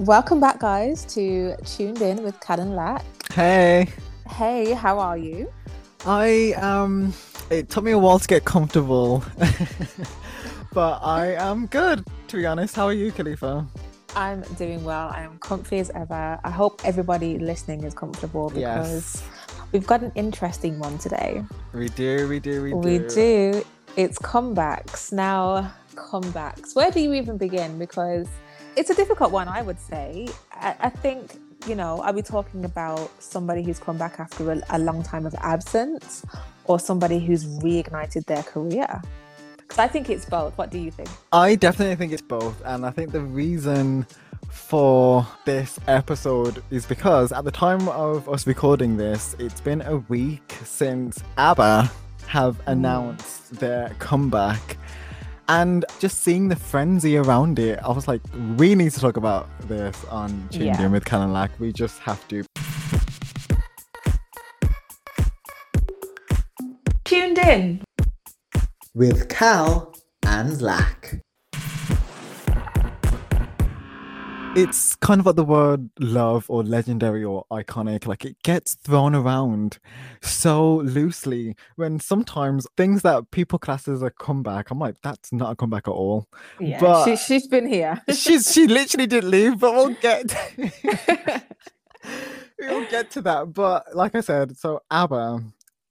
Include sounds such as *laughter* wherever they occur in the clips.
Welcome back, guys, to Tuned In with Kal and Lak. Hey, Hey, how are you? I um, it took me a while to get comfortable, *laughs* but I am good. To be honest, how are you, Khalifa? I'm doing well. I am comfy as ever. I hope everybody listening is comfortable because Yes. we've got an interesting one today. We do, we do, we do. We do. It's comebacks. Now, comebacks. Where do you even begin? Because it's a difficult one, I would say. I, I think, you know, are we talking about somebody who's come back after a, a long time of absence or somebody who's reignited their career? Because I think it's both. What do you think? I definitely think it's both, and I think the reason for this episode is because at the time of us recording this, it's been a week since ABBA have announced their comeback. And just seeing the frenzy around it, I was like, we need to talk about this on Tuned Yeah. In with Kal and Lak. We just have to. Tuned in. with Kal and Lak. It's kind of like the word love or legendary or iconic like it gets thrown around so loosely when sometimes things that people class as a comeback i'm like that's not a comeback at all Yeah, But- she, she's been here. she's she literally didn't leave but we'll get *laughs* *laughs* we'll get to that but like i said so abba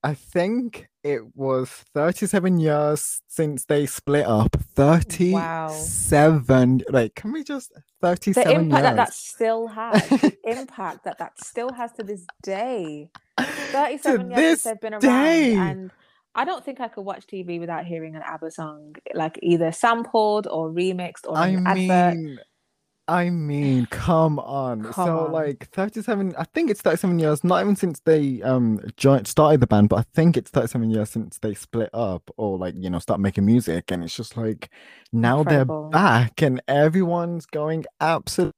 i think it was 37 years since they split up 37 like can we just 37 the impact that that still has, impact that that still has to this day. *laughs* 37 years this since they've been around. day. And I don't think I could watch TV without hearing an ABBA song, like either sampled or remixed or I an advert. I mean, come on. Come so on. like 37, I think it's 37 years, not even since they um joined started the band, but I think it's 37 years since they split up or like, you know, start making music. And it's just like now Incredible. they're back and everyone's going absolutely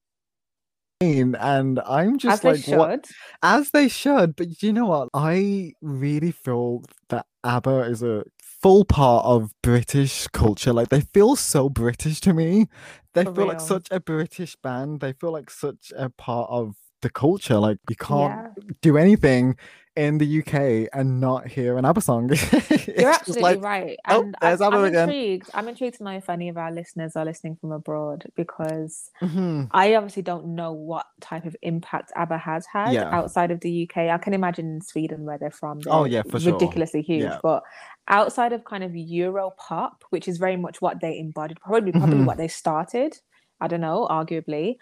and I'm just they like what as they should. But you know what? I really feel that ABBA is a full part of British culture. Like they feel so British to me. They For feel like such a British band. They feel like such a part of the culture. Like you can't Yeah. do anything in the UK and not hear an ABBA song. *laughs* You're absolutely like, right. "Oh, there's I'm, ABBA I'm again." intrigued. I'm intrigued to know if any of our listeners are listening from abroad because mhm. I obviously don't know what type of impact ABBA has had Yeah. outside of the UK. I can imagine in Sweden where they're from. Oh, they're yeah, for sure. ridiculously huge. Yeah. But outside of kind of Euro pop, which is very much what they embodied, probably probably Mhm. what they started. I don't know, arguably.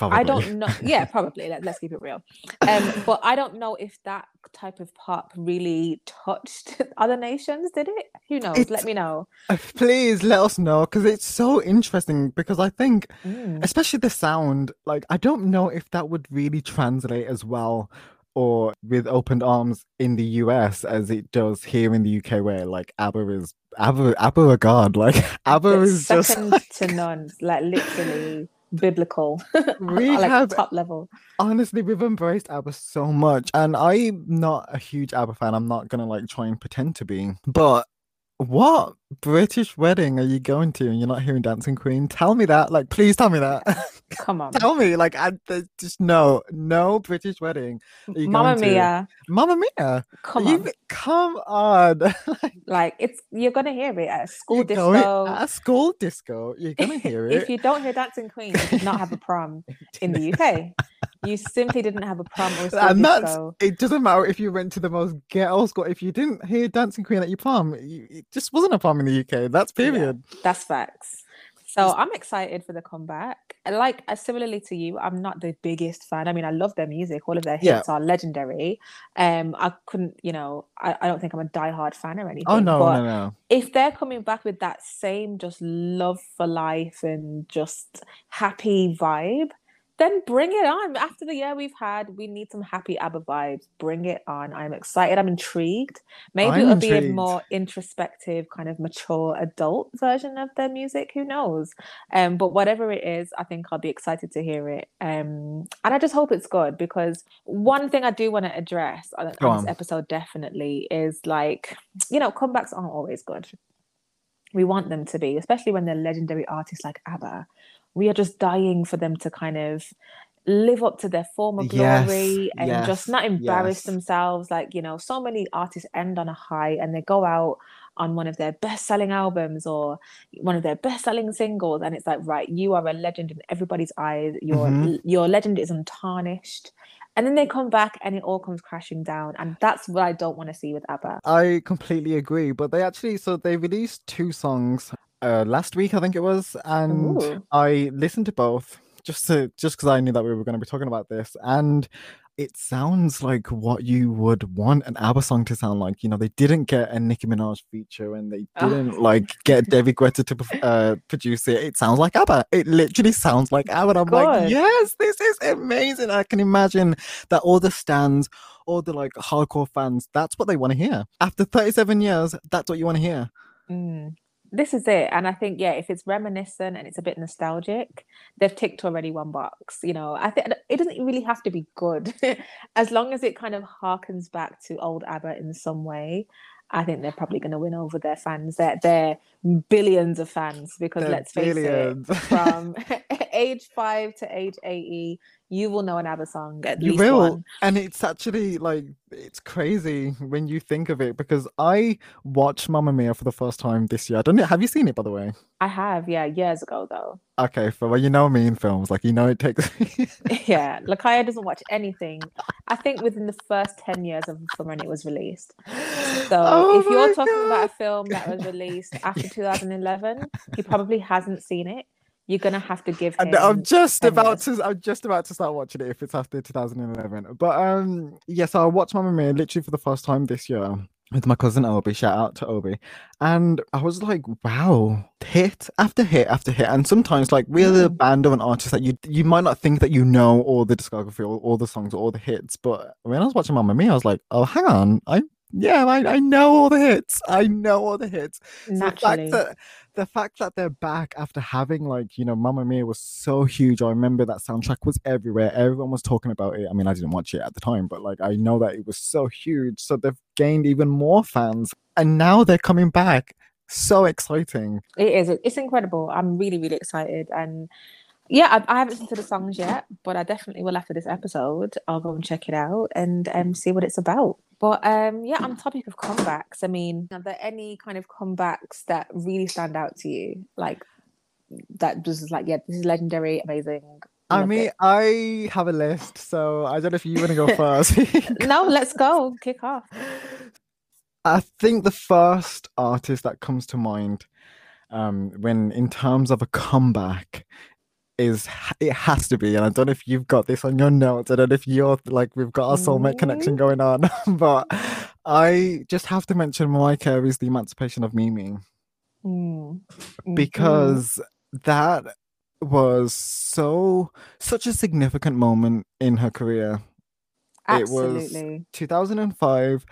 I don't know. Yeah, probably. Let, let's keep it real. Um, *laughs* but I don't know if that type of pop really touched *laughs* other nations. Did it? Who knows? Let me know. Uh, Please let us know because it's so interesting. Because I think Mm. especially the sound like i don't know if that would really translate as well or with opened arms in the us as it does here in the uk where like abba is abba abba a god like *laughs* abba But is just second like- to none, like literally biblical. *laughs* We like have- top level. honestly we've embraced abba so much and i'm not a huge abba fan i'm not gonna like try and pretend to be but what british wedding are you going to and you're not hearing dancing queen tell me that like please tell me that *laughs* Come on, tell me like I, just no no british wedding Mamma? Mia! Mamma Mia! Come you, on, Come on! *laughs* like it's you're gonna hear it at a school disco. going at a school disco. You're gonna *laughs* hear it. if you don't hear Dancing Queen, you did not have a prom in the UK. You simply didn't have a prom or a school and that's disco. it. Doesn't matter if you went to the most ghetto school. If you didn't hear Dancing Queen at your prom, you, it just wasn't a prom in the UK. That's Yeah. period. That's facts. So I'm excited for the comeback. Like uh, similarly to you, I'm not the biggest fan. I mean, I love their music. All of their hits Yeah. are legendary. Um, I couldn't, you know, I, I don't think I'm a diehard fan or anything. Oh no, but no, no. if they're coming back with that same just love for life and just happy vibe, then bring it on. After the year we've had, we need some happy ABBA vibes. Bring it on. I'm excited. I'm intrigued. Maybe I'm it'll be a more introspective, kind of mature adult version of their music. Who knows? Um, but whatever it is, I think I'll be excited to hear it. Um, and I just hope it's good because one thing I do want to address on on. this episode definitely is like, you know, comebacks aren't always good we want them to be, especially when they're legendary artists like ABBA. We are just dying for them to kind of live up to their former Yes, glory and just not embarrass yes. themselves. Like, you know, so many artists end on a high and they go out on one of their best selling albums or one of their best selling singles. And it's like, right, you are a legend in everybody's eyes. Your Mhm. your legend is untarnished. And then they come back and it all comes crashing down. And that's what I don't want to see with ABBA. I completely agree. But they actually, so they released two songs uh, last week, I think it was, and Ooh. I listened to both just to just because I knew that we were going to be talking about this, and it sounds like what you would want an ABBA song to sound like. You know, they didn't get a Nicki Minaj feature, and they Oh. didn't like get David Guetta to uh, produce it. It sounds like ABBA. It literally sounds like ABBA. And I'm like, yes, this is amazing. I can imagine that all the stands, all the like hardcore fans, that's what they want to hear. After 37 years, that's what you want to hear. Mm. This is it. And I think, yeah, if it's reminiscent and it's a bit nostalgic, they've ticked already one box. You know, I think it doesn't really have to be good. *laughs* as long as it kind of harkens back to old ABBA in some way, I think they're probably going to win over their fans. They're, they're billions of fans because They're let's face billions. it, *laughs* from *laughs* age five to age 80, you will know an ABBA song at You least will, one. and it's actually like it's crazy when you think of it because I watched Mamma Mia for the first time this year. I don't know. Have you seen it by the way? I have, yeah, years ago though. Okay, for well, you know me in films, like you know it takes. *laughs* yeah, Lakaya doesn't watch anything. I think within the first 10 years of from when it was released. So Oh if you're my talking about a film that was released after 2011, he probably hasn't seen it. You're gonna have to give him. I'm just about years. to I'm just about to start watching it if it's after 2011. But um yes, I watched Mamma Mia literally for the first time this year with my cousin Obi. Shout out to Obi. And I was like, wow, hit after hit after hit. And sometimes like we're the Mm. band of an artist that you you might not think that you know all the discography, all, all the songs, or all the hits. But when I was watching Mamma Mia, I was like, oh hang on, I yeah, I, I know all the hits. I know all the hits. So the fact that the fact that they're back after having like you know Mamma Mia was so huge. I remember that soundtrack was everywhere. Everyone was talking about it. I mean, I didn't watch it at the time, but like I know that it was so huge. So they've gained even more fans, and now they're coming back. So exciting. It is. It's incredible. I'm really, really excited. And yeah, I, I haven't listened to the songs yet, but I definitely will after this episode. I'll go and check it out and um, see what it's about. But um, yeah, on topic of comebacks, I mean, are there any kind of comebacks that really stand out to you? Like that was like, yeah, this is legendary, amazing. I mean, it. I have a list, so I don't know if you want to go *laughs* first. *laughs* no, let's go. Kick off. I think the first artist that comes to mind um, when, in terms of a comeback, is it has to be, and I don't know if you've got this on your notes. I don't know if you're like we've got our soulmate connection going on, *laughs* but I just have to mention Mariah Carey's "The Emancipation of Mimi" Mm. Mhm. because that was so such a significant moment in her career. it was- absolutely 2005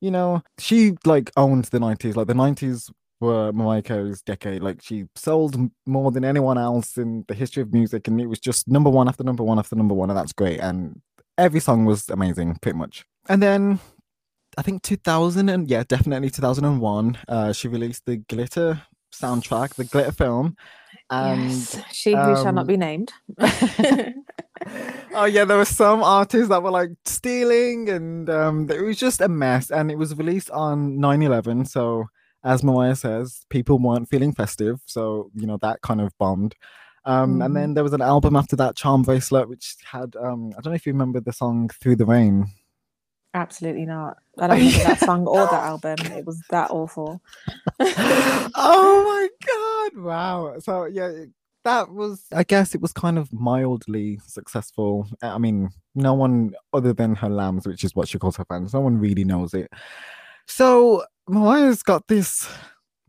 you know she like owned the 90s like the 90s were Mariah Carey's decade like she sold more than anyone else in the history of music and it was just number one after number one after number one and that's great and every song was amazing pretty much and then I think 2000 and yeah definitely 2001 uh she released the glitter soundtrack the glitter film and yes, she who shall um, not be named. *laughs* oh yeah, there were some artists that were like stealing, and um, it was just a mess. And it was released on 9/11, so as Mariah says, people weren't feeling festive, so you know that kind of bombed. Um, and Mhm. then there was an album after that, Charm Bracelet, which had um, I don't know if you remember the song "Through the Rain." Absolutely not. I don't remember that song or that album. It was that awful. *laughs* oh my god! Wow. So yeah, that was. I guess it was kind of mildly successful. I mean, no one other than her lambs, which is what she calls her fans, no one really knows it. So Mariah's got this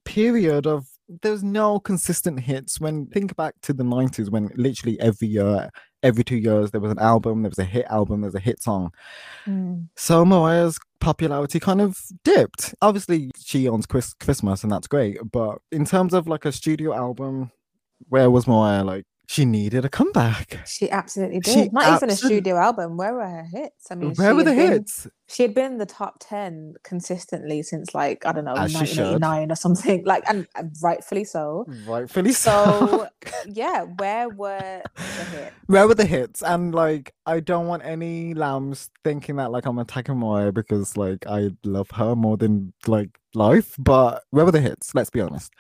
period of there's no consistent hits. When think back to the nineties, when literally every year, every two years, there was an album, there was a hit album, there's a hit song. Mm. So Mariah's popularity kind of dipped. Obviously, she owns Chris- Christmas, and that's great. But in terms of like a studio album, where was Mariah? Like she needed a comeback. She absolutely did. She Not even a studio album. Where were her hits? I mean, Where were the been- hits? She had been in the top ten consistently since like I don't know, As 1989 or something. Like, and, and rightfully so. Rightfully So so. *laughs* yeah, where were the hits? Where were the hits? And like, I don't want any lambs thinking that like I'm attacking Mariah because like I love her more than like life. But where were the hits? Let's be honest.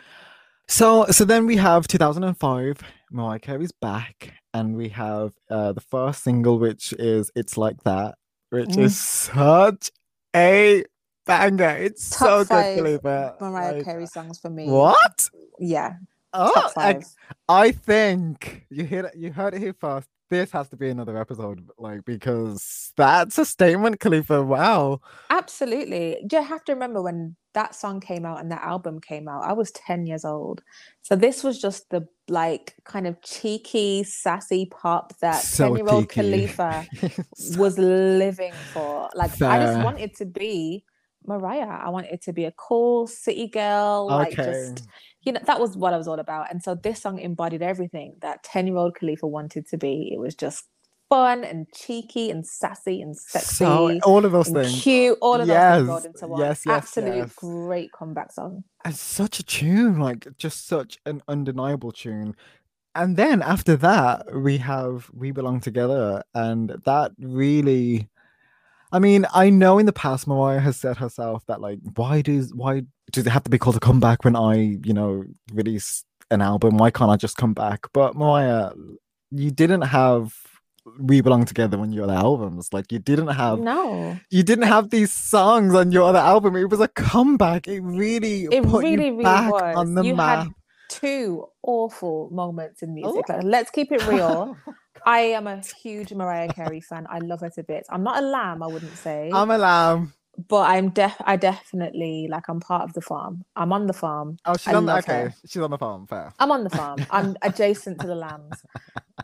So, so then we have 2005. Mariah Carey's back, and we have uh the first single, which is "It's Like That," which Mm. is such a banger. It's Top so good, Khalifa. Mariah Like, Carey songs for me. What? Yeah, Oh, top I-. I think you hear you heard it here first. This has to be another episode, like because that's a statement, Khalifa. Wow. Absolutely. You have to remember when that song came out and that album came out, I was 10 years old. So this was just the like kind of cheeky, sassy pop that So 10 year old. Khalifa *laughs* was living for. Like I just wanted to be Mariah. I wanted to be a cool city girl. Like Okay. just you know, that was what I was all about. And so this song embodied everything that 10 year old Khalifa wanted to be. It was just fun and cheeky and sassy and sexy So all of those things. cute. All of those Yes, things rolled into one. yes, yes, Absolute yes. great comeback song. And such a tune, like just such an undeniable tune. And then after that, we have We Belong Together. And that really I mean, I know in the past Mariah has said herself that like, why does why does it have to be called a comeback when I, you know, release an album? Why can't I just come back? But Mariah, you didn't have We Belong Together on your other albums. Like you didn't have No, you didn't have these songs on your other album. It was a comeback. It really it put really, you really back was. on the you map. had two awful moments in music. Oh. Like, let's keep it real. *laughs* I am a huge Mariah Carey fan. I love her to bits. I'm not a lamb, I wouldn't say, I'm a lamb. but I'm def. I definitely like. I'm part of the farm. I'm on the farm. Oh, she's I on the okay. her. She's on the farm. Fair. I'm on the farm. I'm adjacent to the lambs,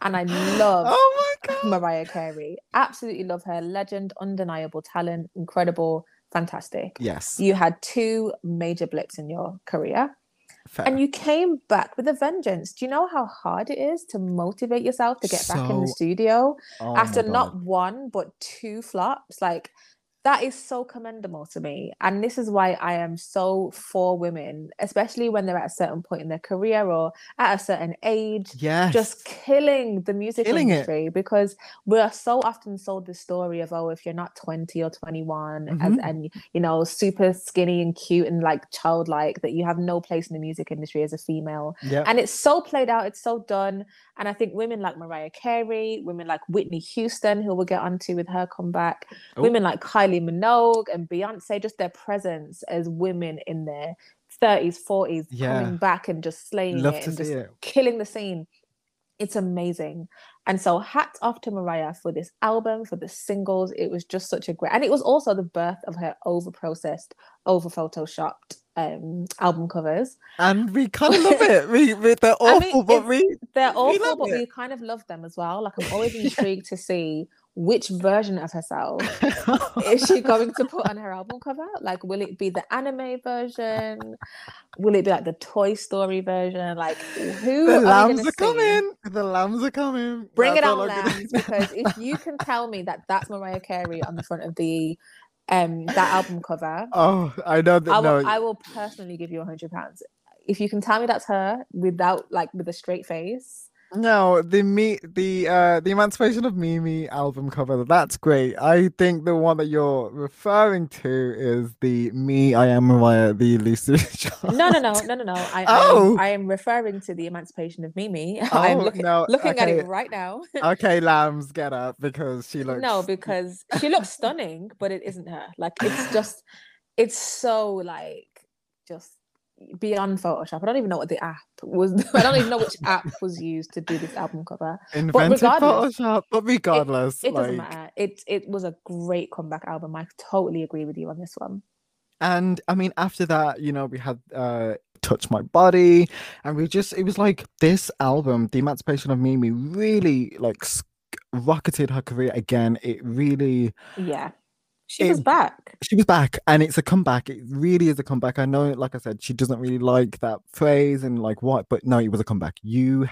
and I love *laughs* Oh my god. Mariah Carey. Absolutely love her. Legend, undeniable talent, incredible, fantastic. Yes. You had two major blips in your career Fair. and you came back with a vengeance. Do you know how hard it is to motivate yourself to get back in the studio Oh after not one but two flops? Like that is so commendable to me. And this is why I am so for women, especially when they're at a certain point in their career or at a certain age Yes. just killing the music Killing it. industry because we're so often sold the story of oh if you're not 20 or 21 as, Mhm. and you know super skinny and cute and like childlike that you have no place in the music industry as a female yeah. and it's so played out it's so done and i think women like mariah carey women like whitney houston who we'll get onto with her comeback Oh. women like kylie minogue and beyonce just their presence as women in their 30s 40s Yeah. coming back and just slaying Love it and just it. killing the scene. It's amazing. And so hats off to Mariah for this album, for the singles. It was just such a great and it was also the birth of her over processed, over photoshopped um album covers. And we kind of love it. We, *laughs* we they're I awful, mean, but we They're awful, but it. we kind of love them as well. Like I'm *laughs* always intrigued to see which version of herself *laughs* is she going to put on her album cover? Like, will it be the anime version? Will it be like the Toy Story version? Like, who the lambs are coming. The lambs are coming. Bring it That's on, all gonna lambs, because if you *laughs* can tell me that that's Mariah Carey on the front of the um that album cover, Oh, I know that. I will no, I will personally give you a hundred pounds. If you can tell me that's her without like with a straight face, No, the me the uh the Emancipation of Mimi album cover, that's great. I think the one that you're referring to is the Me I Am Mariah, the Lucy *laughs* no, no, no, no, no, no. I, Oh. I, am, I am referring to the Emancipation of Mimi. *laughs* I'm Oh, looking no, looking at it right now. *laughs* Okay, lambs, get up because she looks no, because she looks stunning, but it isn't her. Like it's just, it's so like just beyond Photoshop. I don't even know what the app was. *laughs* I don't even know which *laughs* app was used to do this album cover. invented regardless, Photoshop. But regardless, It doesn't matter. It it was a great comeback album. I totally agree with you on this one. and I mean after that, you know, we had uh Touch My Body, and we just it was like this album, The Emancipation of Mimi, really like rocketed her career again. It really Yeah, she was back. she was back and it's a comeback it really is a comeback i know like i said she doesn't really like that phrase and like what but no it was a comeback you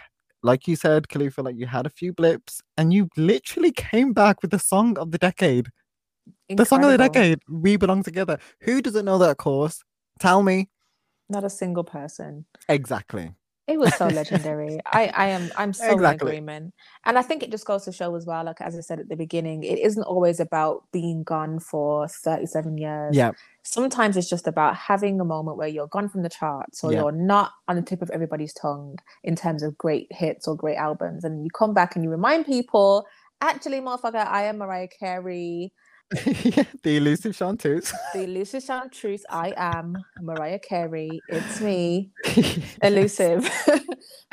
like you said, Khalifa, like you had a few blips and you literally came back with the song of the decade. The song of the decade, We Belong Together. Who doesn't know that course? Tell me. Not a single person. Exactly. It was so *laughs* legendary. I, I am I'm so Exactly. in agreement. And I think it just goes to show as well, like as I said at the beginning, it isn't always about being gone for 37 years. Yeah. Sometimes it's just about having a moment where you're gone from the charts or Yeah. you're not on the tip of everybody's tongue in terms of great hits or great albums. And you come back and you remind people, actually, motherfucker, I am Mariah Carey. *laughs* the elusive chanteuse. *laughs* The elusive truth. I am Mariah Carey. It's me. *laughs* elusive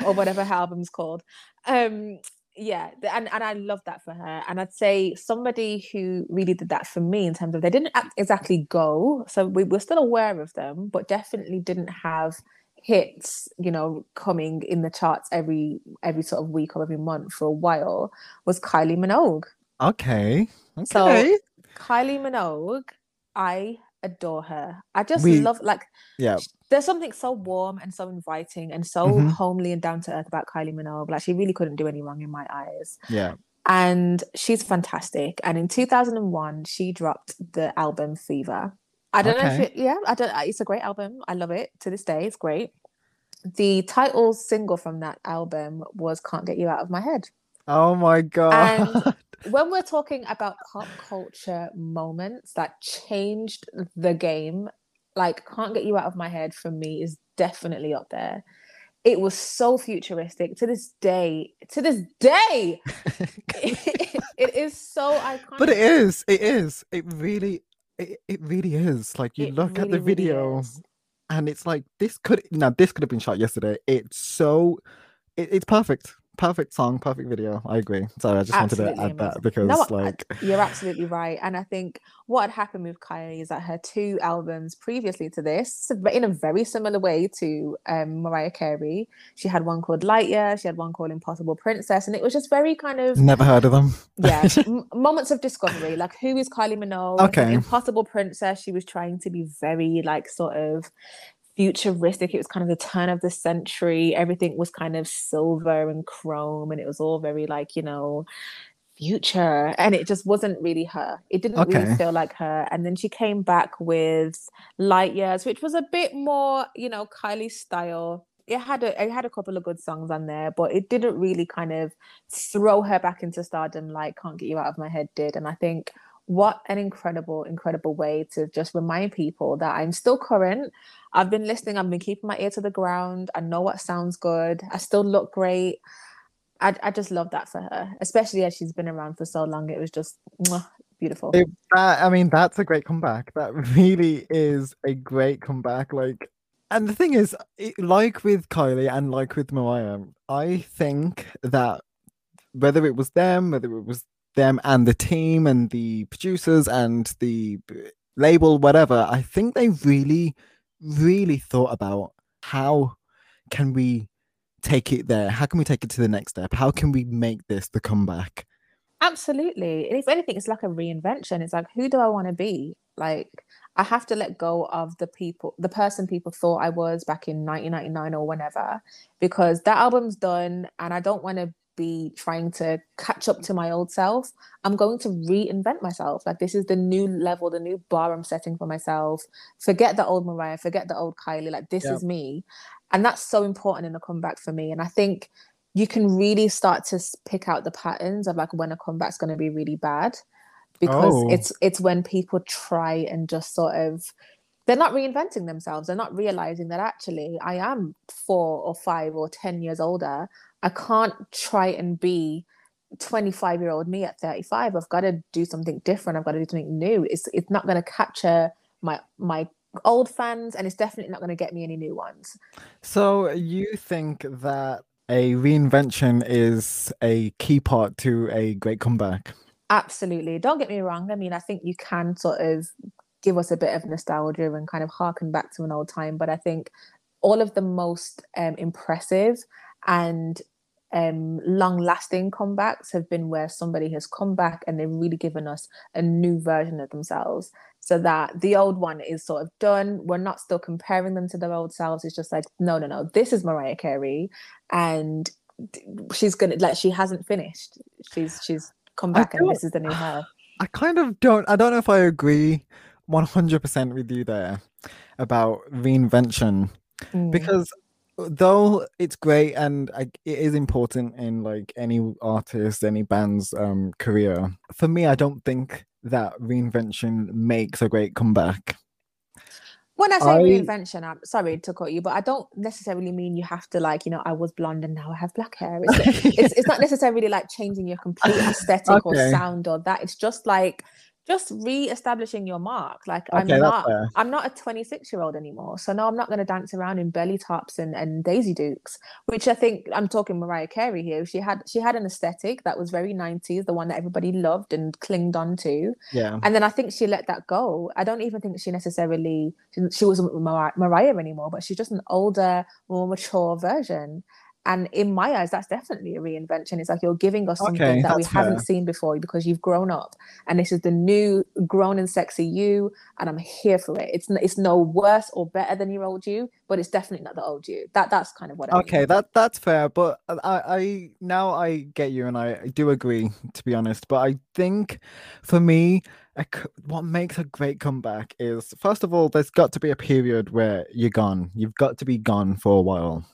or whatever her album's called um yeah and, and i love that for her and i'd say somebody who really did that for me in terms of they didn't exactly go so we were still aware of them but definitely didn't have hits you know coming in the charts every every sort of week or every month for a while was kylie minogue okay. So- Okay. Kylie minogue i adore her i just We- love like yeah. there's something so warm and so inviting and so Mhm. homely and down to earth about Kylie Minogue. Like she really couldn't do any wrong in my eyes. Yeah. And she's fantastic. And in 2001, she dropped the album Fever. I don't know if it, yeah, I don't. It's a great album. I love it to this day. It's great. The title single from that album was "Can't Get You Out of My Head." Oh my god. *laughs* when we're talking about pop culture moments that changed the game, like Can't Get You Out of My Head for me is definitely up there. It was so futuristic to this day. To this day, *laughs* it is so iconic. but it is. It is. It really it, it really is. Like you It look at the really, really video and it's like this could now this could have been shot yesterday. It's so it, it's perfect. Perfect song, perfect video. I agree. Sorry, I just wanted to Absolutely add that because No, like You're absolutely right. And I think what had happened with Kylie is that her two albums previously to this, but in a very similar way to um, Mariah Carey, she had one called Light Year, she had one called Impossible Princess, and it was just very kind of never heard of them. yeah *laughs* m- moments of discovery like who is kylie minogue Okay. impossible princess she was trying to be very like sort of futuristic. It was kind of the turn of the century. Everything was kind of silver and chrome and it was all very like you know future. And it just wasn't really her. It didn't Okay. really feel like her. And then she came back with light years which was a bit more you know kylie style. It had a it had a couple of good songs on there but it didn't really kind of throw her back into stardom like can't get you out of my head did. And i think what an incredible incredible way to just remind people that i'm still current. I've been listening i've been keeping my ear to the ground. I know what sounds good. I still look great. I, I just love that for her especially as she's been around for so long. It was just mwah, beautiful. It, I mean, that's a great comeback. That really is a great comeback. Like, and the thing is, it, like with Kylie and like with Mariah, I think that whether it was them, whether it was them and the team and the producers and the label, whatever, I think they really, really thought about how can we take it there? How can we take it to the next step? How can we make this the comeback? Absolutely. If anything, it's like a reinvention. It's like, who do I want to be? Like, I have to let go of the people, the person people thought I was back in 1999 or whenever, because that album's done and I don't want to be trying to catch up to my old self. I'm going to reinvent myself. Like, this is the new level, the new bar I'm setting for myself. Forget the old Mariah, forget the old Kylie. Like, this Yeah. is me. And that's so important in a comeback for me. And I think you can really start to pick out the patterns of like when a comeback's going to be really bad because Oh. it's it's when people try and just sort of they're not reinventing themselves they're not realizing that actually i am four or five or ten years older i can't try and be 25 year old me at 35 i've got to do something different i've got to do something new it's it's not going to capture my my old fans and it's definitely not going to get me any new ones So you think that a reinvention is a key part to a great comeback? Absolutely. Don't get me wrong. I mean, I think you can sort of give us a bit of nostalgia and kind of harken back to an old time. But I think all of the most um, impressive and um, long lasting comebacks have been where somebody has come back and they've really given us a new version of themselves so that the old one is sort of done. We're not still comparing them to their old selves. It's just like, no, no, no, this is Mariah Carey. And she's gonna like she hasn't finished. She's she's come back and this is the new her. I kind of don't. I don't know if I agree 100% with you there about reinvention Mm. because though it's great and I, it is important in like any artist, any band's um career. For me, I don't think that reinvention makes a great comeback. When I say I- reinvention, I'm sorry to cut you, but I don't necessarily mean you have to like, you know, I was blonde and now I have black hair. It's, *laughs* it's, it's not necessarily like changing your complete aesthetic or sound or that. It's just like just re-establishing your mark. Like I'm not fair. I'm not a 26 year old anymore. So no, I'm not gonna dance around in belly tops and, and Daisy Dukes, which I think I'm talking Mariah Carey here. She had she had an aesthetic that was very 90s, the one that everybody loved and clinged on to. Yeah. And then I think she let that go. I don't even think she necessarily she, she wasn't Mariah, Mariah anymore, but she's just an older, more mature version. And in my eyes, that's definitely a reinvention. It's like you're giving us something Okay, that we that's haven't seen before because you've grown up, and this is the new, grown and sexy you. And I'm here for it. It's it's no worse or better than your old you, but it's definitely not the old you. That that's kind of what I mean. Okay, that that's fair, but I, I now I get you and I do agree to be honest. But I think for me, a what makes a great comeback is first of all, there's got to be a period where you're gone. You've got to be gone for a while.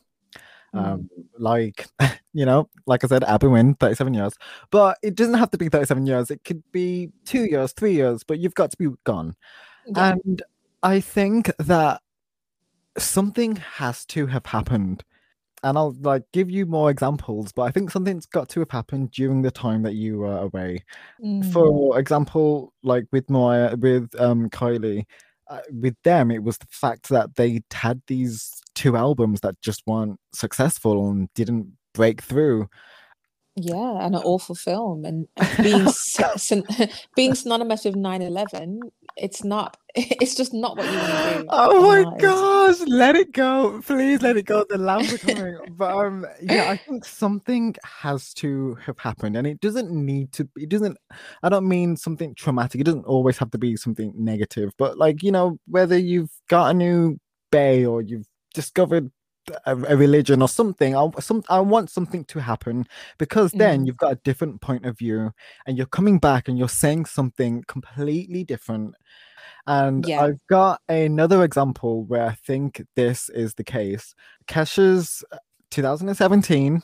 Mm. Um, like *laughs* you know, like I said, Abby Wynn, 37 years, but it doesn't have to be 37 years. It could be two years, three years, but you've got to be gone. Yeah. And I think that something has to have happened. And I'll like give you more examples, but I think something's got to have happened during the time that you were away. Mm. For example, like with Mariah, with um Kylie, uh, with them, it was the fact that they had these two albums that just weren't successful and didn't break through. Yeah, and an awful film, and *laughs* *laughs* being sy- syn- *laughs* being synonymous with 9/11, it's not. It's just not what you want to do. Oh my lives. gosh, let it go. Please let it go. The lambs are coming. but um yeah, I think something has to have happened and it doesn't need to it doesn't I don't mean something traumatic. It doesn't always have to be something negative, but like, you know, whether you've got a new bay or you've discovered a, a religion or something, I some I want something to happen because then Mhm. you've got a different point of view and you're coming back and you're saying something completely different. And Yeah. I've got another example where I think this is the case. Kesha's uh, 2017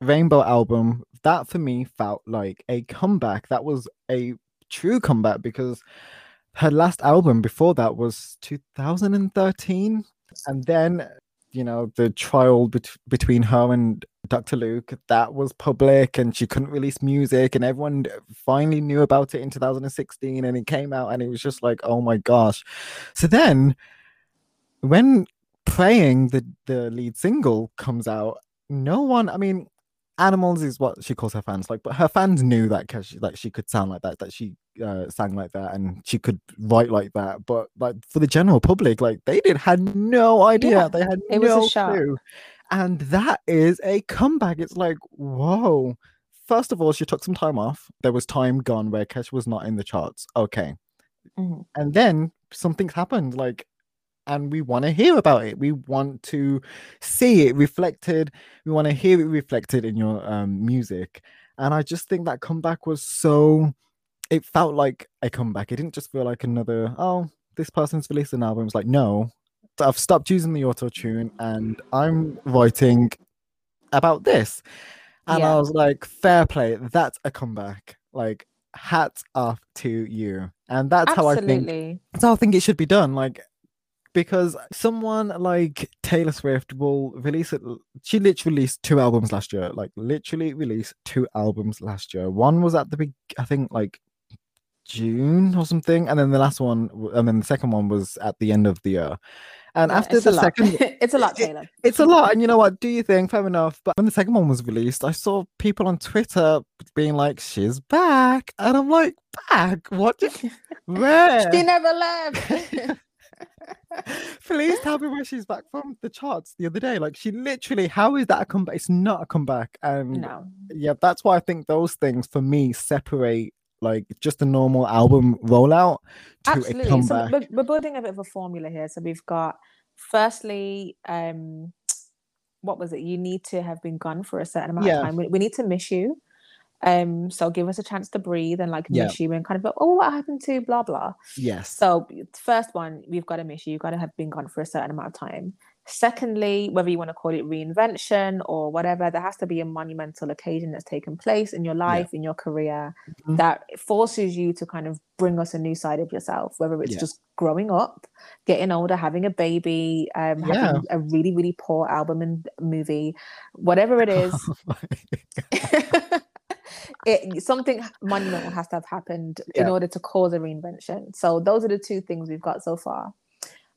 Rainbow album, that for me felt like a comeback. That was a true comeback because her last album before that was 2013. And then, you know, the trial bet- between her and Dr. Luke, that was public and she couldn't release music. And everyone finally knew about it in 2016 and it came out and it was just like, oh my gosh. So then when Praying, the, the lead single, comes out, no one, I mean, Animals is what she calls her fans like, but her fans knew that because she, like she could sound like that, that she uh, sang like that, and she could write like that. But like for the general public, like they did had no idea. Yeah, they had it was a no shock. clue, and that is a comeback. It's like whoa. First of all, she took some time off. There was time gone where Kesh was not in the charts. Okay, Mhm. and then something's happened. Like and we want to hear about it. We want to see it reflected. We want to hear it reflected in your um, music. And I just think that comeback was so. It felt like a comeback. It didn't just feel like another. Oh, this person's released an album. It's like no, I've stopped using the auto tune and I'm writing about this. And I was like, fair play. That's a comeback. Like hats off to you. And that's how I think Absolutely. that's how I think it should be done. Like, because someone like Taylor Swift will release it. She literally released two albums last year. Like, literally released two albums last year. One was at the big, I think, like June or something, and then the last one, and then the second one was at the end of the year. And Yeah, after the second, *laughs* it's a lot, it- Taylor. it's a lot. And you know what? Do you think? Fair enough. But when the second one was released, I saw people on Twitter being like, "She's back," and I'm like, "Back? What? *laughs* Where?" She never left. *laughs* *laughs* Please tell me where she's back from the charts the other day. Like she literally, how is that a comeback? It's not a comeback. And no. yeah, that's why I think those things for me separate like just a normal album rollout to a Absolutely. So comeback. we're, we're building a bit of a formula here. So we've got firstly, um, what was it? You need to have been gone for a certain amount Yeah. of time. We, we need to miss you. Um, so give us a chance to breathe and like Yeah. miss you and kind of go, oh, what happened to blah blah. Yes. So first one, we've got to miss you. You've got to have been gone for a certain amount of time. Secondly, whether you want to call it reinvention or whatever, there has to be a monumental occasion that's taken place in your life, in your career, Mhm. that forces you to kind of bring us a new side of yourself, whether it's Yeah. just growing up, getting older, having a baby, um, Yeah. having a really, really poor album and movie, whatever it *laughs* is. *laughs* it something monumental has to have happened in order to cause a reinvention. So those are the two things we've got so far.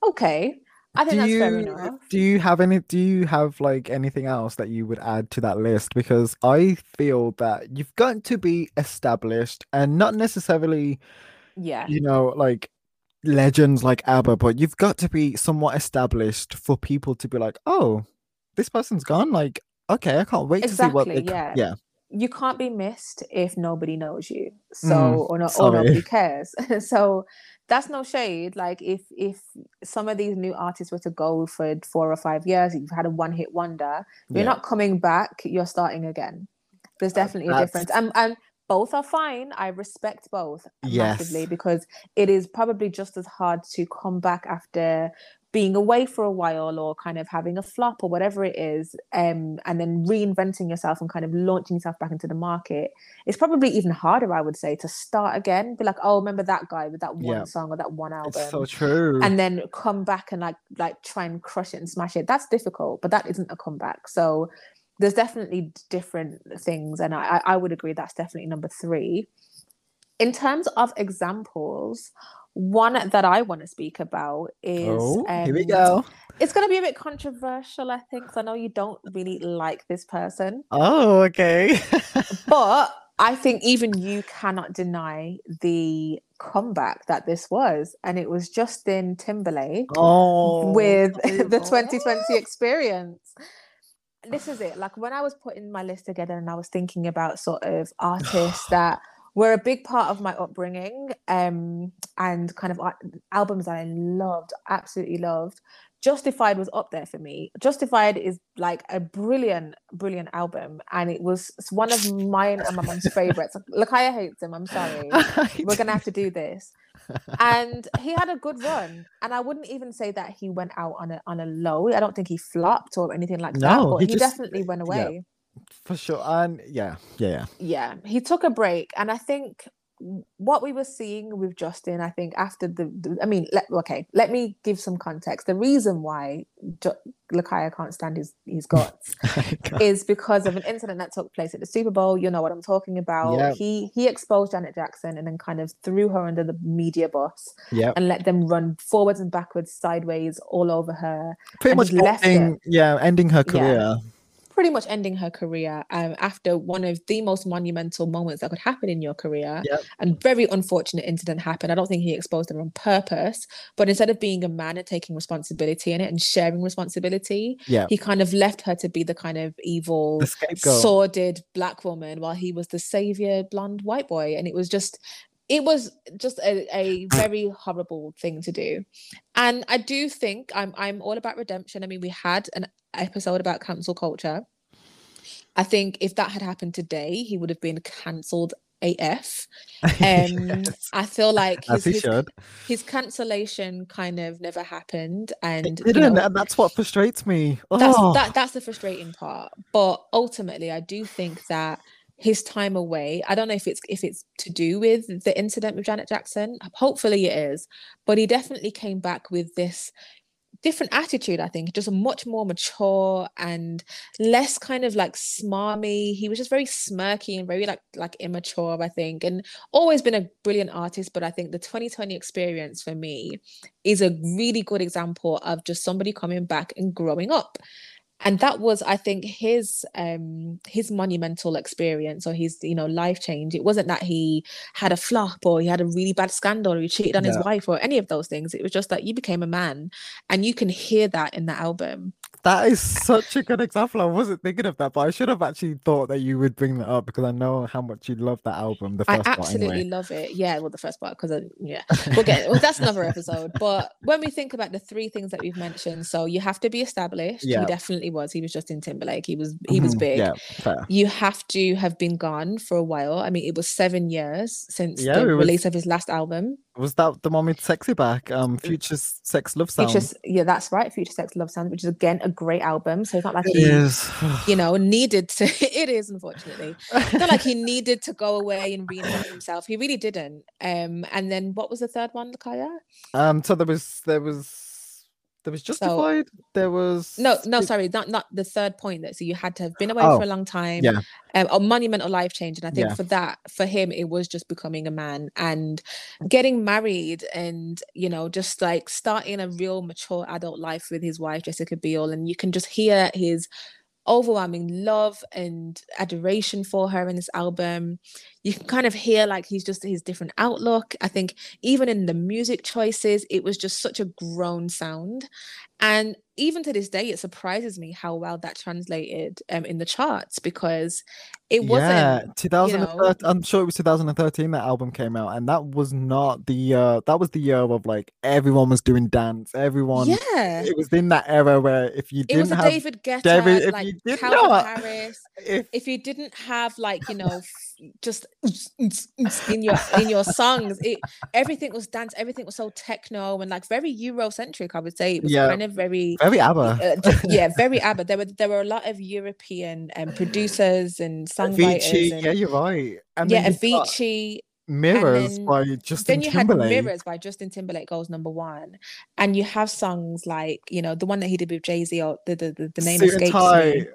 Okay, I think do that's you fair enough. do you have any do you have like anything else that you would add to that list because i feel that you've got to be established and not necessarily Yeah, you know like legends like abba but you've got to be somewhat established for people to be like oh this person's gone like okay i can't wait to see what they yeah. yeah you can't be missed if nobody knows you. So Mm, or, no, or nobody *laughs* cares. *laughs* so that's no shade. Like if if some of these new artists were to go for four or five years, you've had a one hit wonder. You're yeah not coming back. You're starting again. There's Uh, definitely a difference, and and both are fine. I respect both massively Yes. because it is probably just as hard to come back after being away for a while or kind of having a flop or whatever it is um, and then reinventing yourself and kind of launching yourself back into the market it's probably even harder i would say to start again. Be like oh remember that guy with that one Yeah. song or that one album it's so true. and then come back and like like try and crush it and smash it. That's difficult but that isn't a comeback. So there's definitely different things and i i I would agree that's definitely number three. In terms of examples one that i want to speak about is oh here we um, go it's going to be a bit controversial i think 'cause i know you don't really like this person oh okay *laughs* but I think even you cannot deny the comeback that this was, and it was Justin Timberlake oh with *laughs* the 2020 experience. This is it. Like when I was putting my list together and I was thinking about sort of *sighs* artists that were a big part of my upbringing um, and kind of albums that I loved, absolutely loved. Justified was up there for me. Justified is like a brilliant, brilliant album, and it was one of mine and my mom's favorites. *laughs* Lakaya hates him. I'm sorry. *laughs* We're gonna have to do this. And he had a good run, and I wouldn't even say that he went out on a on a low. I don't think he flopped or anything like that. No, But he he, just- definitely went yeah. For sure and yeah yeah yeah. Yeah he took a break and i think what we were seeing with justin i think after the, the- i mean let, okay let me give some context. The reason why jo- lakaya can't stand his his guts *laughs* is because of an incident that took place at the super bowl you know what i'm talking about. Yep. he he exposed janet jackson and then kind of threw her under the media bus yeah. and let them run forwards and backwards sideways all over her pretty much left ending, yeah ending her Yeah. Pretty much ending her career um, after one of the most monumental moments that could happen in your career. Yep. And very unfortunate incident happened. I don't think he exposed her on purpose, but instead of being a man and taking responsibility in it and sharing responsibility, yeah he kind of left her to be the kind of evil, sordid black woman while he was the savior blonde white boy. And it was just it was just a, a very horrible thing to do. And I do think I'm I'm all about redemption. I mean, we had an episode about cancel culture. I think if that had happened today, he would have been cancelled AF. *laughs* Um, Yes, I feel like his, his, his cancellation kind of never happened, and It didn't, know, and that's what frustrates me. that's Oh, that that's the frustrating part but ultimately i do think that his time away i don't know if it's if it's to do with the incident with janet jackson hopefully it is but he definitely came back with this different attitude i think just much more mature and less kind of like smarmy. He was just very smirky and very like like immature i think and always been a brilliant artist but i think the 2020 experience for me is a really good example of just somebody coming back and growing up and that was i think his um his monumental experience or his you know life change. It wasn't that he had a flop or he had a really bad scandal or he cheated on his wife or any of those things. It was just that you became a man and you can hear that in the album That is such a good example. I wasn't thinking of that, but I should have actually thought that you would bring that up because I know how much you love that album. The I first part, absolutely anyway. love it. Yeah, well, the first part because yeah, we'll get well, that's another *laughs* episode. But when we think about the three things that we've mentioned, so you have to be established. Yeah. He definitely was. He was Justin Timberlake. He was he was Mhm, big. Yeah, fair. You have to have been gone for a while. I mean, it was seven years since Yeah, the was- release of his last album. Was that the one with Sexy Back? Um, Future's Sex Love Sound. Future, yeah, that's right. Future Sex Love Sound, which is again a great album. So it's not like It he, is. *sighs* you know, needed to. *laughs* it is unfortunately. It's not like he *laughs* needed to go away and reinvent himself. He really didn't. Um, and then what was the third one, Kaya? Um, so there was there was there was Justified. there was No, no, sorry, not not the third point. That so you had to have been away Oh, for a long time. yeah. Um, a monumental life change, and I think Yeah. for that, for him, it was just becoming a man and getting married, and you know, just like starting a real mature adult life with his wife Jessica Biel, and you can just hear his overwhelming love and adoration for her in this album. You can kind of hear like he's just his different outlook. I think even in the music choices, it was just such a grown sound. And even to this day, it surprises me how well that translated um, in the charts because it wasn't. Yeah, 2013. I'm sure it was 2013 that album came out, and that was not the uh that was the year of like everyone was doing dance. Everyone. Yeah. It was in that era where if you didn't was a have David Guetta, David- if like you did Calvin Harris. if if you didn't have like you know *laughs* just *laughs* in your in your songs it everything was dance everything was so techno and like very eurocentric i would say it was Yeah. kind of very very ABBA. uh, ju- *laughs* yeah very abba there were there were a lot of european um, producers and songwriters Avicii, and, yeah, you're right. And yeah then you've got avicii Mirrors then- by Justin then you had Timberlake. mirrors by justin timberlake goes number one and you have songs like you know the one that he did with jay-z or the the, the, the name Suit escapes me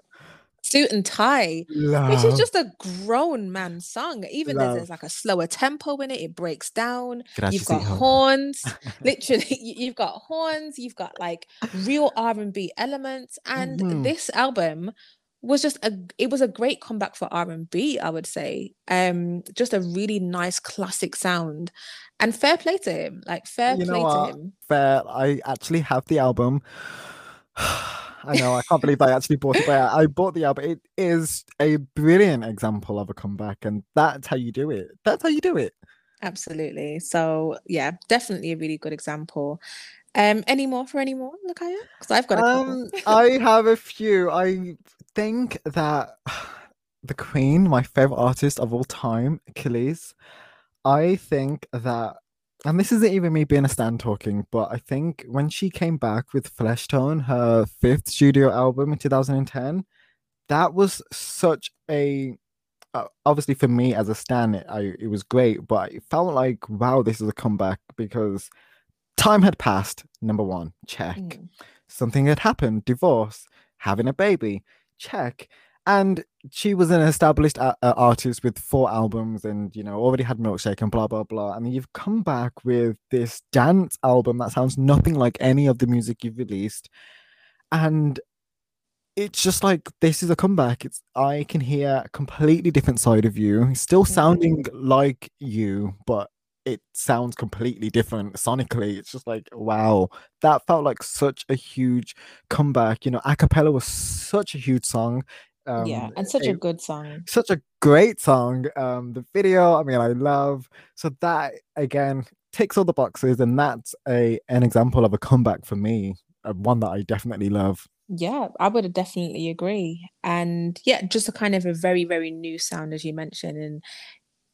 suit and tie which is just a grown man song. Even there's, Love. there's like a slower tempo in it, it breaks down. Gracias, you've got horns, *laughs* literally. *laughs* you- You've got horns. You've got like real R and B elements, and Mhm. this album was just a. It was a great comeback for R and B. I would say, um, just a really nice classic sound, and fair play to him. Like fair You know play what? to him. fair. I actually have the album. I know. I can't believe I actually bought it, but I bought the album. It is a brilliant example of a comeback, and that's how you do it. That's how you do it. Absolutely. So yeah, definitely a really good example. Um, any more for any more, Lakaya? Because I've got a. Um, I have a few. I think that the Queen, my favorite artist of all time, Kelis. I think that, and this isn't even me being a stand talking, but I think when she came back with Flesh Tone, her fifth studio album in 2010, that was such a uh, obviously for me as a stan, it, I, it was great, but it felt like wow, this is a comeback because time had passed. Number one, check. Mm. Something had happened, divorce, having a baby, check. And she was an established a- uh, artist with four albums, and you know already had Milkshake and blah blah blah. And then you've come back with this dance album that sounds nothing like any of the music you've released, and it's just like this is a comeback. It's I can hear a completely different side of you, still sounding like you, but it sounds completely different sonically. It's just like wow, that felt like such a huge comeback. You know, acapella was such a huge song. Um, yeah, and such a it- good song. such a great song. Um, the video, I mean, I love. So that again ticks all the boxes, and that's a an example of a comeback for me. One that I definitely love. Yeah, I would definitely agree. And yeah, just a kind of a very, very new sound, as you mentioned. And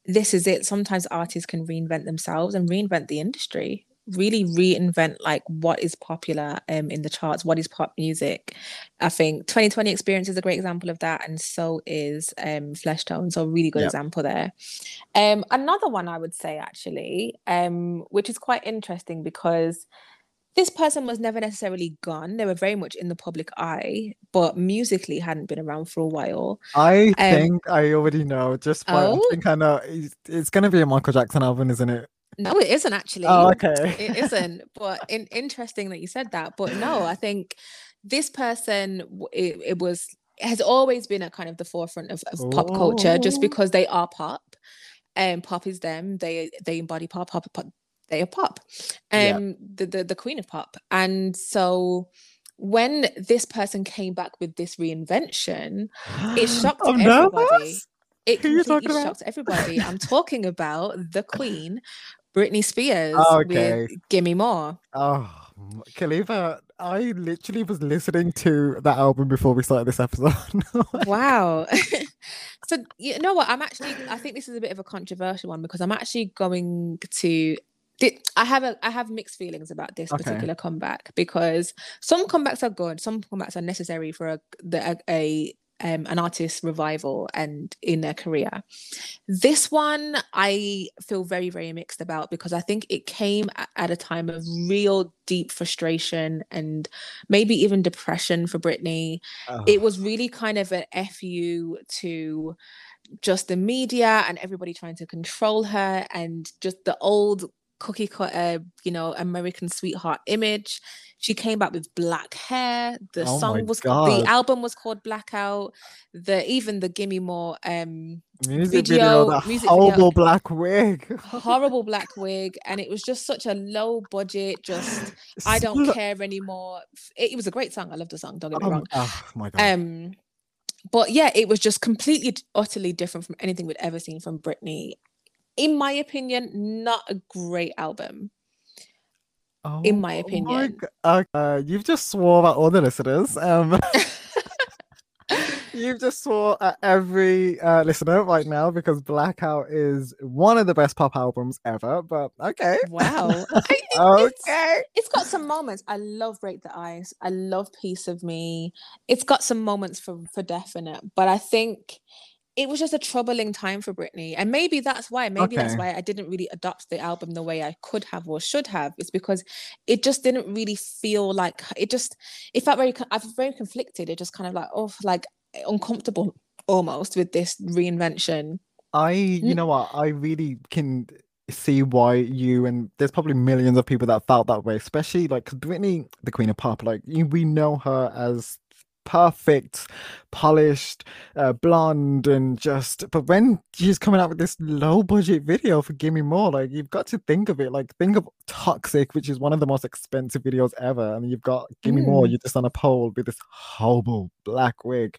this is it. Sometimes artists can reinvent themselves and reinvent the industry, really reinvent like what is popular um, in the charts, what is pop music. I think 20/20 Experience is a great example of that. And so is um, Flesh Tone. So, really good Yep. example there. Um, another one I would say, actually, um, which is quite interesting because this person was never necessarily gone. They were very much in the public eye, but musically hadn't been around for a while. I Um, think I already know. Just by, I Oh? think I know. It's, it's gonna be a Michael Jackson album, isn't it? No, it isn't actually. Oh, okay. It isn't. But in, interesting that you said that. But no, I *sighs* think this person, it, it was has always been at kind of the forefront of, of pop culture, just Oh. because they are pop, and pop is them. They they embody pop. Pop, pop they are pop. Um, Yeah. the, the the queen of pop, and so when this person came back with this reinvention, it *gasps* shocked I'm everybody. nervous. It Who completely shocked everybody. I'm talking about the *laughs* Queen, Britney Spears, oh, Okay. with "Gimme More." Oh, Khalifa, I literally was listening to that album before we started this episode. *laughs* Wow. *laughs* so you know what? I'm actually. I think this is a bit of a controversial one because I'm actually going to. I have a I have mixed feelings about this Okay. particular comeback because some comebacks are good, some comebacks are necessary for a the, a, a um, an artist's revival and in their career. This one I feel very very mixed about because I think it came at a time of real deep frustration and maybe even depression for Britney Oh, it was really kind of an fu to just the media and everybody trying to control her and just the old cookie cutter you know american sweetheart image she came back with black hair the Oh song was God. the album was called blackout the even the gimme more um music video- video, music video. horrible black wig. horrible *laughs* black wig and it was just such a low budget just *sighs* i don't care anymore it, it was a great song i love the song don't get me Um, wrong oh my god. um, but yeah, it was just completely utterly different from anything we'd ever seen from Britney. In my opinion, not a great album. in my Oh opinion. go- uh, uh, you've just swore at all the listeners. Um, *laughs* you've just swore at every uh, listener right now because Blackout is one of the best pop albums ever. But okay, Wow. *laughs* It- it's- okay. it's got some moments. I love Break the Ice. I love Piece of Me. It's got some moments for for definite, but I think it was just a troubling time for Britney. And maybe that's why, maybe that's why I didn't really adopt the album the way I could have or should have. It's because it just didn't really feel like it just it felt very I was very conflicted. It just kind of like oh like uncomfortable almost with this reinvention. I, you mm. know what? I really can see why you and there's probably millions of people that felt that way, especially like 'cause Britney, the queen of pop, like you, we know her as perfect, polished, uh, blonde, and just. But when she's coming out with this low budget video for "Gimme More," like you've got to think of it. Like think of "Toxic," which is one of the most expensive videos ever, and you've got "Gimme More." Mm. You're just on a pole with this horrible black wig.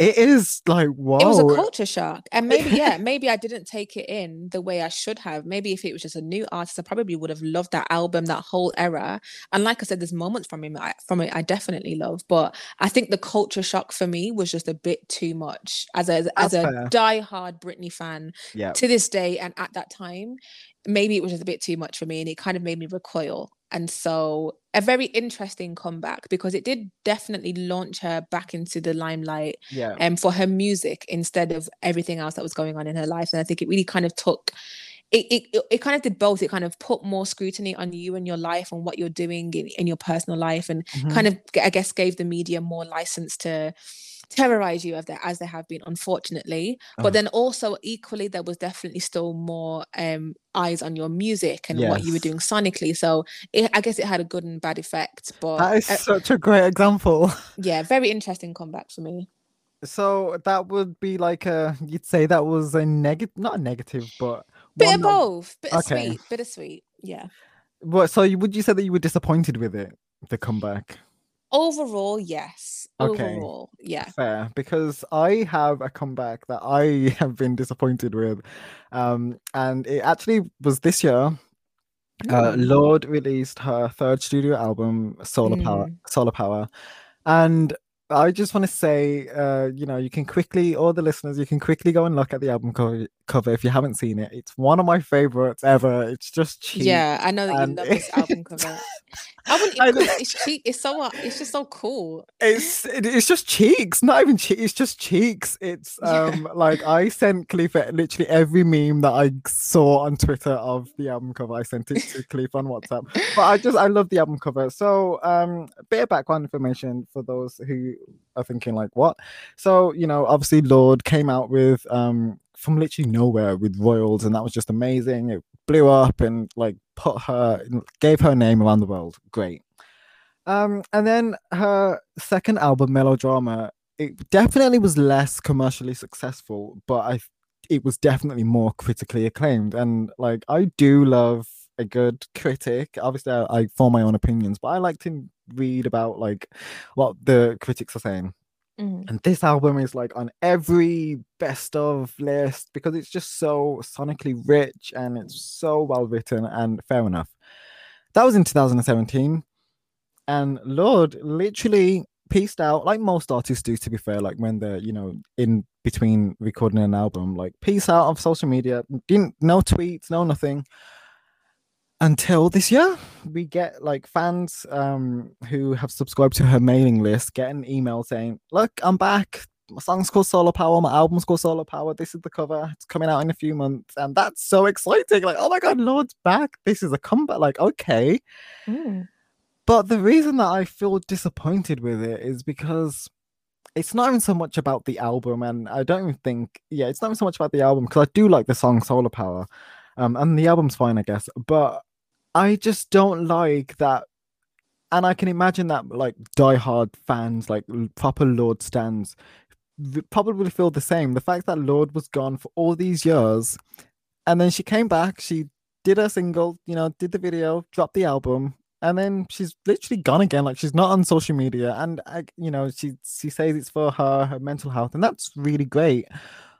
It is like whoa. It was a culture shock. And maybe, yeah, maybe I didn't take it in the way I should have. Maybe if it was just a new artist, I probably would have loved that album, that whole era. And like I said, there's moments from him I, from it I definitely love. But I think the culture shock for me was just a bit too much as a as That's a fair. diehard Britney fan yeah. to this day and at that time. Maybe it was just a bit too much for me and it kind of made me recoil. And so a very interesting comeback because it did definitely launch her back into the limelight Yeah. um, for her music instead of everything else that was going on in her life. And I think it really kind of took it, it, it- kind of did both. It kind of put more scrutiny on you and your life and what you're doing in, in your personal life and Mhm. kind of, I guess, gave the media more license to terrorize you as they, as they have been, unfortunately. But Ugh. then also equally, there was definitely still more um, eyes on your music and what you were doing sonically. So it, I guess it had a good and bad effect. But That is uh, such a great example. *laughs* yeah, very interesting comeback for me. So that would be like a you'd say that was a negative, not a negative, but Bit of that- both. Bit Okay. sweet. Bit of sweet. Yeah. What? So you, would you say that you were disappointed with it, the comeback? Overall, yes. Okay. Overall, yeah. Fair, because I have a comeback that I *laughs* have been disappointed with, um, and it actually was this year. Uh, Mm. Lorde released her third studio album, Solar Power, Mm. Solar Power, and I just want to say, uh, you know, you can quickly, all the listeners, you can quickly go and look at the album cover, cover if you haven't seen it. It's one of my favorites ever. It's just cheap. Yeah, I know that you love this album cover. *laughs* I wouldn't even it's cheap. It's so uh, it's just so cool. It's it- it's just cheeks, not even cheeks. It's just cheeks. It's Yeah. um like I sent Khalifa literally every meme that I saw on Twitter of the album cover. I sent it to *laughs* Khalifa on WhatsApp. But I just I love the album cover. So um bit of background information for those who are thinking like what. So you know obviously Lorde came out with um from literally nowhere with Royals and that was just amazing. It blew up and like put her gave her name around the world. Great. Um, and then her second album, Melodrama, it definitely was less commercially successful, but I it was definitely more critically acclaimed. And like I do love a good critic. Obviously, I, I form my own opinions, but I like to read about like what the critics are saying. Mm. And this album is like on every best of list because it's just so sonically rich and it's so well written and fair enough. That was in 2017. And Lorde literally pieced out like most artists do to be fair, like when they're, you know, in between recording an album, like piece out of social media, didn't no tweets, no nothing. Until this year, we get like fans um who have subscribed to her mailing list get an email saying, Look, I'm back. My song's called Solar Power, my album's called Solar Power. This is the cover. It's coming out in a few months. And that's so exciting. Like, oh my god, Lorde's back. This is a comeback. Like, okay. Mm. But the reason that I feel disappointed with it is because it's not even so much about the album, and I don't even think, yeah, it's not even so much about the album because I do like the song Solar Power, um, and the album's fine, I guess. But I just don't like that, and I can imagine that like diehard fans, like proper Lorde stands, probably feel the same. The fact that Lorde was gone for all these years, and then she came back, she did her single, you know, did the video, dropped the album, and then she's literally gone again. Like she's not on social media, and I, you know, she she says it's for her her mental health, and that's really great.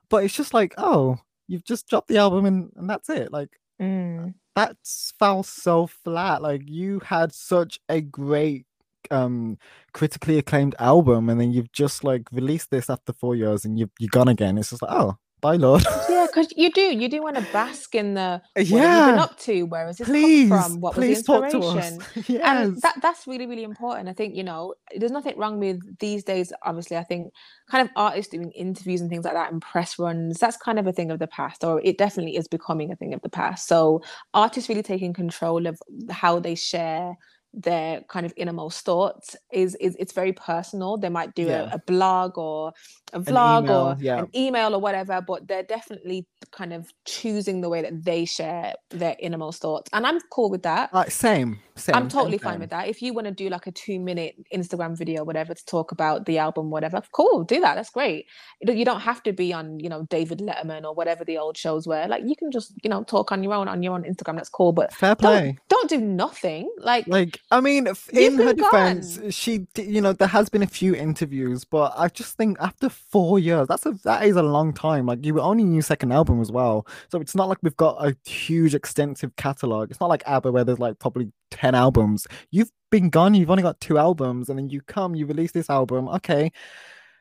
But it's just like, oh, you've just dropped the album, and and that's it. Like Mm. that's fell so flat. Like you had such a great um critically acclaimed album and then you've just like released this after four years and you've you're gone again. It's just like, oh, bye Lorde. *laughs* Yeah, because you do. You do want to bask in the what have you been yeah. up to? Where has this Please, come from? What please was the talk to us. inspiration? *laughs* yes. And that that's really, really important. I think, you know, there's nothing wrong with these days, obviously, I think kind of artists doing interviews and things like that and press runs, that's kind of a thing of the past, or it definitely is becoming a thing of the past. So artists really taking control of how they share their kind of innermost thoughts is is it's very personal. They might do Yeah. a, a blog or a vlog email, or yeah. an email or whatever, but they're definitely kind of choosing the way that they share their innermost thoughts. And I'm cool with that. Like same, same. I'm same, totally fine with that. If you want to do like a two minute Instagram video, whatever, to talk about the album, whatever, cool, do that. That's great. You don't- have to be on, you know, David Letterman or whatever the old shows were. Like you can just, you know, talk on your own on your own Instagram. That's cool. But Fair play. don't don't do nothing. Like, Like, I mean, in her defense, gone. she, you know, there has been a few interviews, but I just think after four years, that's a that is a long time. Like, you were only new second album as well, so it's not like we've got a huge, extensive catalog. It's not like ABBA where there's like probably ten albums. You've been gone. You've only got two albums, and then you come, you release this album. Okay,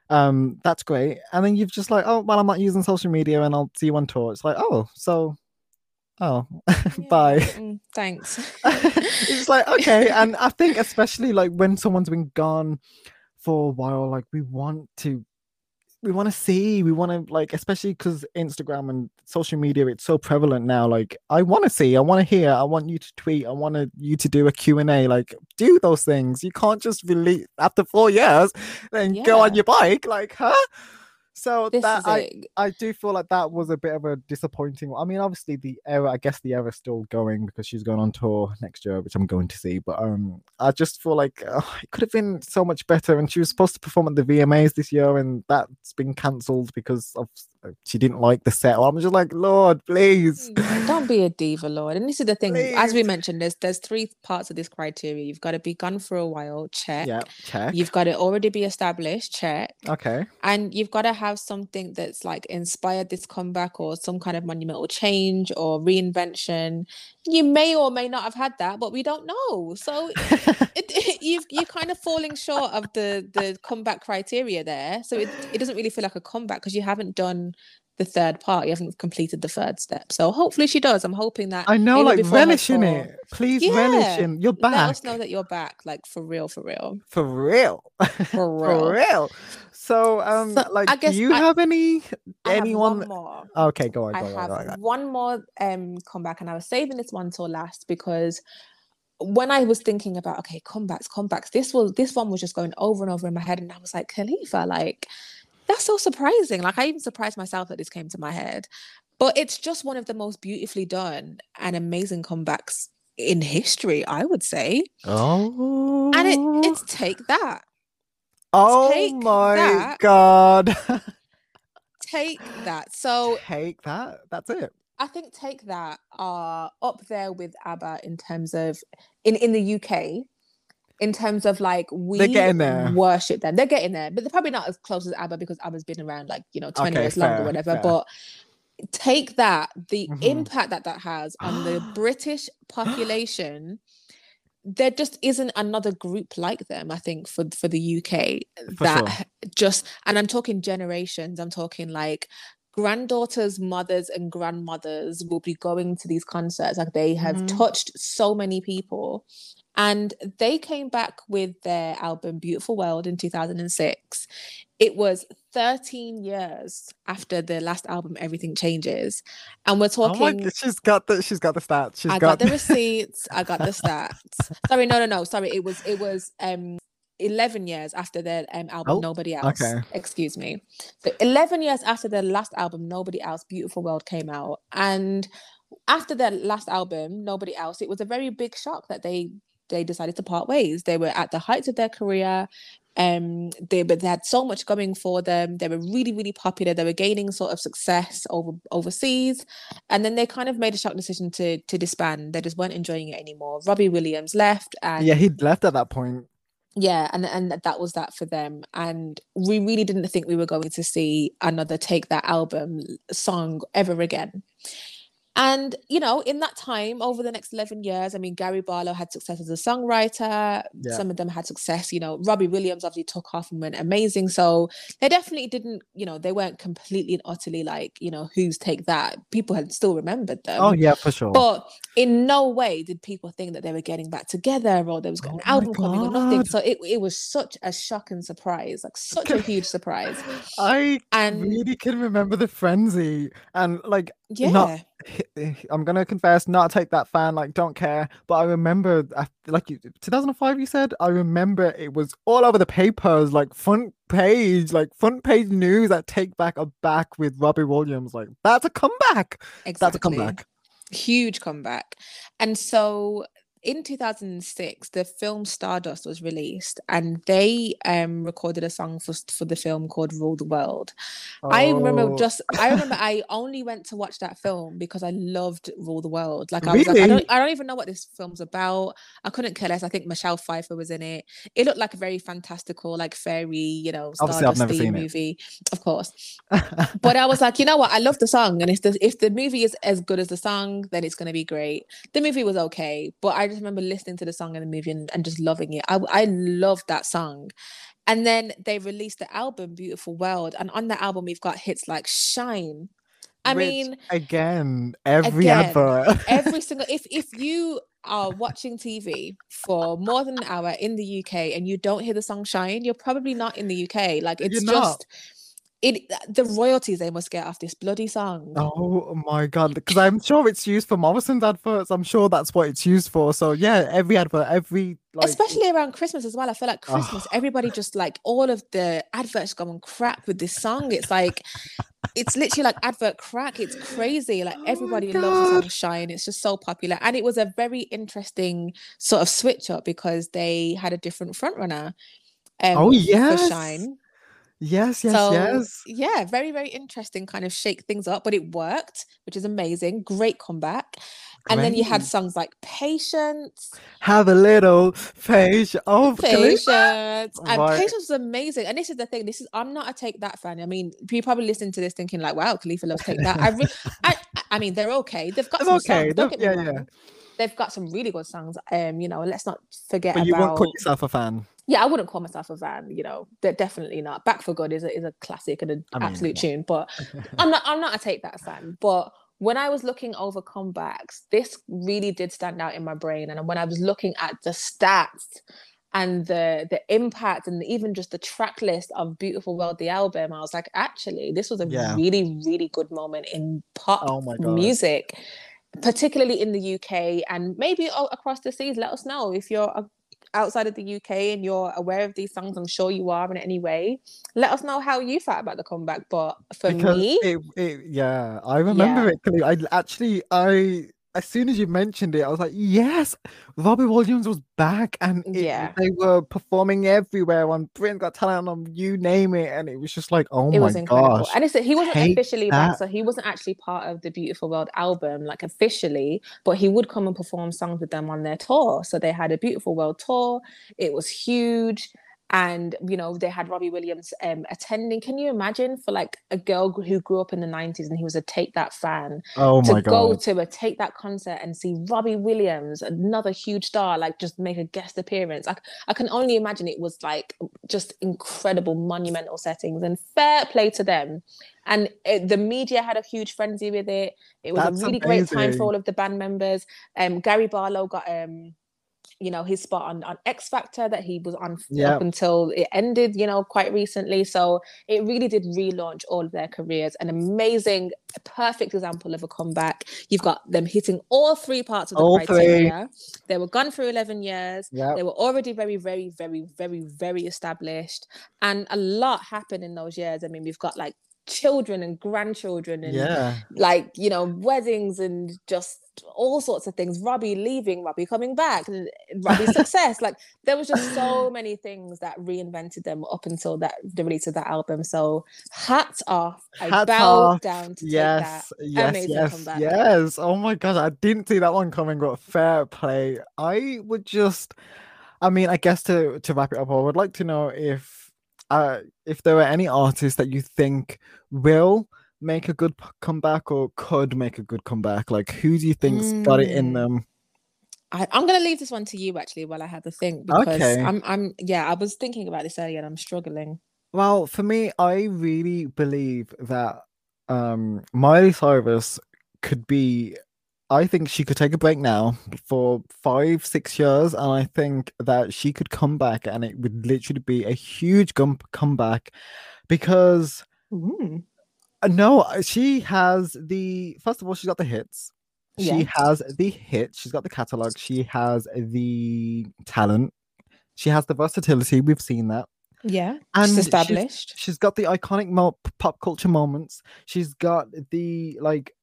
um, that's great. And then you've just like, oh, well, I'm not using social media, and I'll see you on tour. It's like, oh, so, oh, *laughs* bye. yeah, mm, thanks. *laughs* it's like okay and i think especially like when someone's been gone for a while like we want to we want to see we want to like especially because instagram and social media it's so prevalent now like i want to see i want to hear i want you to tweet i want you to do a q&a like do those things. You can't just release after four years then go on your bike like huh so this that i it. I do feel like that was a bit of a disappointing. I mean, obviously the era, I guess the era's still going because she's going on tour next year, which I'm going to see. But um, I just feel like uh, *sighs* it could have been so much better. And she was supposed to perform at the VMAs this year, and that's been cancelled because of she didn't like the set. I'm just like, Lorde, please. Mm, Don't be a diva, Lorde. And this is the thing, as we mentioned, there's there's three parts of this criteria. You've got to be gone for a while, check. Yeah, check. You've got to already be established, check. Okay. And you've got to have something that's like inspired this comeback or some kind of monumental change or reinvention. You may or may not have had that, but we don't know. So it, *laughs* you've you're kind of falling short of the the comeback criteria there. So it, it doesn't really feel like a comeback because you haven't done the third part. You haven't completed the third step. So hopefully she does. I'm hoping that I know, like relish in it. Please relish Yeah, in. You're back. let us know that you're back, like for real, for real, for real. for *laughs* real. for real. So, um, So, like, I guess do you I- have any I anyone? one more. Okay, go on. I on, have go on, go on. one more um comeback, and I was saving this one till last because when I was thinking about okay, comebacks, comebacks, this was this one was just going over and over in my head, and I was like, Khalifa, like that's so surprising. Like I even surprised myself that this came to my head, but it's just one of the most beautifully done and amazing comebacks in history, I would say. Oh, And it oh. it's take that, oh take my that. god! *laughs* take that. So Take that. That's it. I think Take That are up there with ABBA in terms of in in the UK. In terms of like we They're getting there. worship them, they're getting there, but they're probably not as close as ABBA because ABBA's been around like you know twenty Okay, years longer, fair, whatever. fair. But take that, the Mhm. impact that that has on the *gasps* British population. There just isn't another group like them. I think for for the UK For that sure. just and I'm talking generations. I'm talking like granddaughters, mothers, and grandmothers will be going to these concerts. Like they have Mhm. touched so many people. And they came back with their album Beautiful World in 2006. It was 13 years after the last album, Everything Changes. And we're Oh my, talking. she's got the she's got the stats. She's I got the *laughs* receipts. I got the stats. Sorry, no, no, no. Sorry, it was it was um 11 years after their um, album Oh, Nobody Else. okay. Excuse me. So 11 years after their last album Nobody Else, Beautiful World came out, and after their last album Nobody Else, it was a very big shock that they they decided to part ways. They were at the heights of their career. Um, they but they had so much going for them. They were really, really popular. They were gaining sort of success over overseas, and then they kind of made a shock decision to to disband. They just weren't enjoying it anymore. Robbie Williams left, and Yeah, he'd left at that point. yeah and and that was that for them and we really didn't think we were going to see another take that album song ever again and you know in that time over the next 11 years i mean gary barlow had success as a songwriter Yeah. some of them had success you know robbie williams obviously took off and went amazing so they definitely didn't you know they weren't completely and utterly like you know who's take that people had still remembered them Oh yeah, for sure. but in no way did people think that they were getting back together or there was Oh an album coming or nothing. So it, it was such a shock and surprise, like such a *laughs* huge surprise. I And really can remember the frenzy and like yeah, not- *laughs* I'm gonna confess, not take that fan, like don't care. But I remember, like you- 2005, you said. I remember it was all over the papers, like front page, like front page news that Take Back are back with Robbie Williams. Like that's a comeback. exactly. That's a comeback. Huge comeback. And so in 2006, the film Stardust was released, and they um recorded a song for for the film called Rule the World. I remember Oh, just I remember *laughs* I only went to watch that film because I loved Rule the World. Like I was like, I don't I don't even know what this film's about. I couldn't care less. I think Michelle Pfeiffer was in it. It looked like a very fantastical, like fairy, you know, Obviously, I've never Stardusty seen it. movie. Of course. *laughs* But I was like, you know what? I love the song. And if the if the movie is as good as the song, then it's gonna be great. The movie was okay, but I just remember listening to the song in the movie and, and just loving it. I I loved that song. And then they released the album Beautiful World. And on the album we've got hits like Shine. I Which, mean, again, every Again, advert. *laughs* every single if if you are watching TV for more than an hour in the UK and you don't hear the song Shine, you're probably not in the UK. Like it's You're not. It the royalties they must get off this bloody song. Oh my god! Because I'm sure it's used for Morrison's adverts. I'm sure that's what it's used for. So yeah, every advert, every like, Especially around Christmas as well. I feel like Oh. Christmas, everybody just like all of the adverts going crap with this song. It's like it's literally like advert crack. It's crazy. Like Oh everybody loves the song. Shine. It's just so popular. And it was a very interesting sort of switch up because they had a different front runner. Um, Oh, yeah. Shine. Yes, yes, so yes. yeah, very, very interesting kind of shake things up, but it worked, which is amazing. Great comeback. And then you had songs like Patience, Have a little. Oh, Khalifa. Patience. And Right. Patience was amazing. And this is the thing. This is I'm not a take that fan. I mean, you probably listening to this thinking like, wow, Khalifa loves take that. I, re- *laughs* I I mean, they're okay. They've got They're some okay. songs. Don't They're- get me yeah, yeah. wrong. They've got some really good songs. Um, you know, let's not forget But you won't call yourself a fan. Yeah, I wouldn't call myself a fan, you know. They're definitely not. Back for Good is a is a classic and an I mean, absolute yeah. tune, but *laughs* I'm not I'm not a take that fan. But when I was looking over comebacks, this really did stand out in my brain. And when I was looking at the stats and the the impact and even just the track list of Beautiful World, the album, I was like, actually, this was a Yeah. really, really good moment in pop Oh music, particularly in the UK and maybe across the seas. Let us know if you're uh, outside of the UK and you're aware of these songs. I'm sure you are in any way. Let us know how you felt about the comeback. But for because me, it, it, yeah, I remember Yeah. it. I actually, I as soon as you mentioned it, I was like, yes, Robbie Williams was back, and it- Yeah. they were performing everywhere on Britain Got Talent, on you name it, and it was just like, oh it my was incredible. gosh. And it's he wasn't officially back, so he wasn't actually part of the Beautiful World album, like officially, but he would come and perform songs with them on their tour. So they had a Beautiful World tour. It was huge. And you know, they had Robbie Williams um attending. Can you imagine for like a girl who grew up in the 90s and he was a take that fan oh to my go god. to a take that concert and see Robbie Williams, another huge star, like just make a guest appearance. I, I can only imagine it was like just incredible, monumental settings and fair play to them. And it, the media had a huge frenzy with it. It was That's a really great time for all of the band members. Um, Gary Barlow got um, you know, his spot on, on X Factor that he was on Yeah. up until it ended, you know, quite recently. So it really did relaunch all of their careers. An amazing, perfect example of a comeback. You've got them hitting all three parts of the All three. criteria. They were gone for 11 years. Yeah. They were already very, very, very, very, very established. And a lot happened in those years. I mean, we've got like children and grandchildren and Yeah. like you know weddings and just all sorts of things robbie leaving robbie coming back robbie's success *laughs* like there was just so many things that reinvented them up until that the release of that album so hats off i Hats bow off. down to Yes, take that yes, amazing yes, comeback. yes. Oh my god, I didn't see that one coming, but fair play. I would just I mean, I guess to to wrap it up, I would like to know if uh if there are any artists that you think will make a good comeback or could make a good comeback. Like who do you think's got it in Mm. them? I, i'm gonna leave this one to you actually while i have to think because Okay. i'm i'm yeah i was thinking about this earlier and i'm struggling Well, for me, I really believe that um Miley Cyrus could be I think she could take a break now for five, six years, and I think that she could come back and it would literally be a huge gum- comeback because Ooh. Uh, no, uh, she has the first of all, she's got the hits. She Yes. has the hits, she's got the catalog, she has the talent, she has the versatility. We've seen that. yeah And she's she's- established She's got the iconic mo- pop culture moments. She's got the like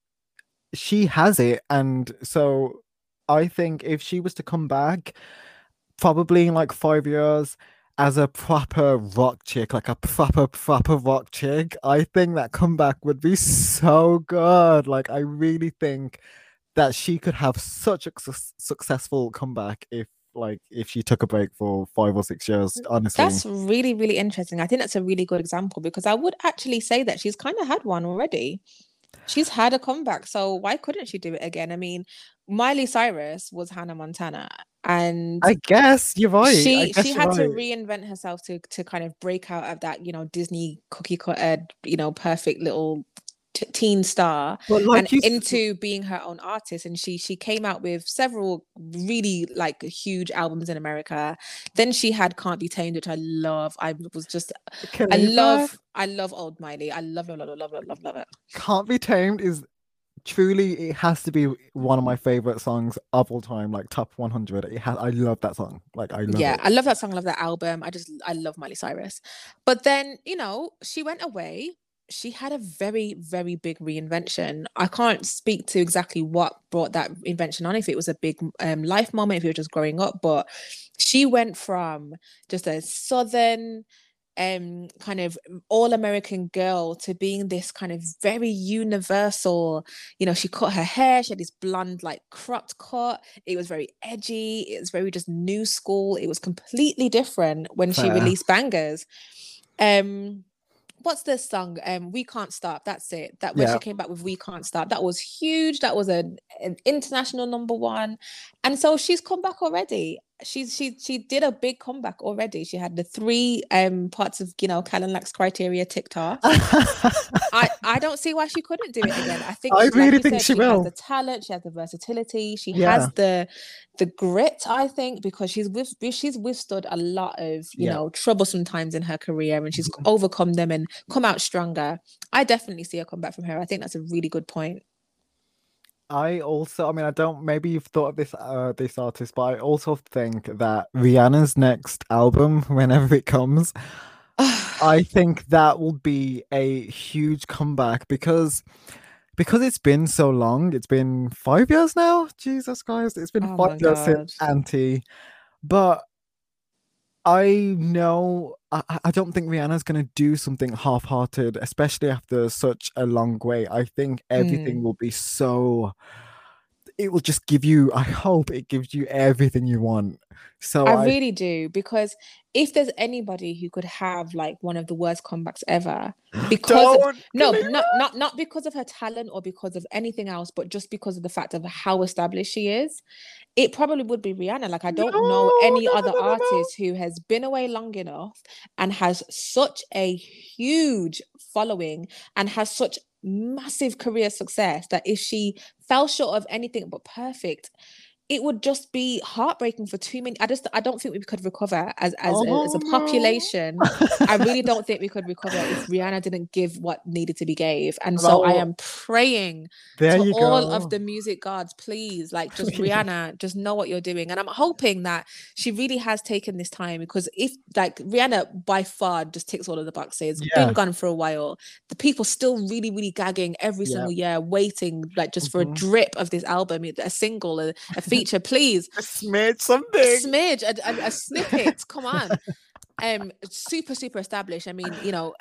she has it and so I think if she was to come back probably in like 5 years as a proper rock chick, like a proper proper rock chick, I think that comeback would be so good. Like I really think that she could have such a suc- successful comeback if like if she took a break for 5 or 6 years, mm, honestly. That's really, really interesting. I think that's a really good example because I would actually say that she's kind of had one already. She's had a comeback, so why couldn't she do it again? I mean, Miley Cyrus was Hannah Montana, and I guess you're right. She she had to reinvent herself to to kind of break out of that, you know, Disney cookie cutter, you know, perfect little t- teen star like and you into being her own artist. And she she came out with several really like huge albums in america. Then she had can't be tamed which i love. I was just i Khalifa love i love old miley. I love it love it love it love, love it. Can't Be Tamed is truly it has to be one of my favorite songs of all time, like top 100. It has, I love that song. Like I love yeah it. i love that song i love that album i just i love miley cyrus but then you know she went away she had a very very big reinvention i can't speak to exactly what brought that invention on if it was a big um, life moment if you were just growing up but she went from just a southern um kind of all american girl to being this kind of very universal you know she cut her hair she had this blonde like cropped cut. It was very edgy. It was very just new school. It was completely different when she released bangers. Um what's this song? Um we can't stop. That's it. That when Yeah. she came back with we can't stop that was huge. That was an, an international number one. And so she's come back already she's she she did a big comeback already she had the three um parts of you know Kal and Lak's criteria ticked off *laughs* I, I don't see why she couldn't do it again. I think I she- really you think said, she has will. the talent, she has the versatility, she Yeah. has the the grit. I think because she's with she's withstood a lot of you Yeah. know troublesome times in her career, and she's overcome them and come out stronger. I definitely see a comeback from her. I think that's a really good point. I also, I mean, I don't. Maybe you've thought of this, uh, this artist, but I also think that Rihanna's next album, *laughs* whenever it comes, *sighs* I think that will be a huge comeback because because it's been so long, it's been five years now. Jesus Christ, it's been Oh five years since God. Anti. But I know I, I- don't think Rihanna's gonna do something half-hearted, especially after such a long wait. I think everything Mm. will be so. It will just give you. I hope it gives you everything you want. So I I, really do because if there's anybody who could have like one of the worst comebacks ever, *gasps* because of, no, not not not because of her talent or because of anything else, but just because of the fact of how established she is, it probably would be Rihanna. Like I don't know any no, no, other no, no, no. artist who has been away long enough and has such a huge following and has such massive career success that if she fell short of anything but perfect, it would just be heartbreaking for too many. I just I don't think we could recover as as, a, as Oh, a no. population. I *laughs* really don't think we could recover if Rihanna didn't give what needed to be gave. And so I am praying There to all go. of the music gods, please, like just *laughs* Rihanna, just know what you're doing. And I'm hoping that she really has taken this time because if like Rihanna by far just ticks all of the boxes, Yeah. been gone for a while, the people still really, really gagging every Yeah. single year, waiting like just for a Mhm. drip of this album, a single, a, a *laughs* feature, please A smidge a something. smidge, a, a, a snippet. Come on. *laughs* Um, super, super established. I mean, you know,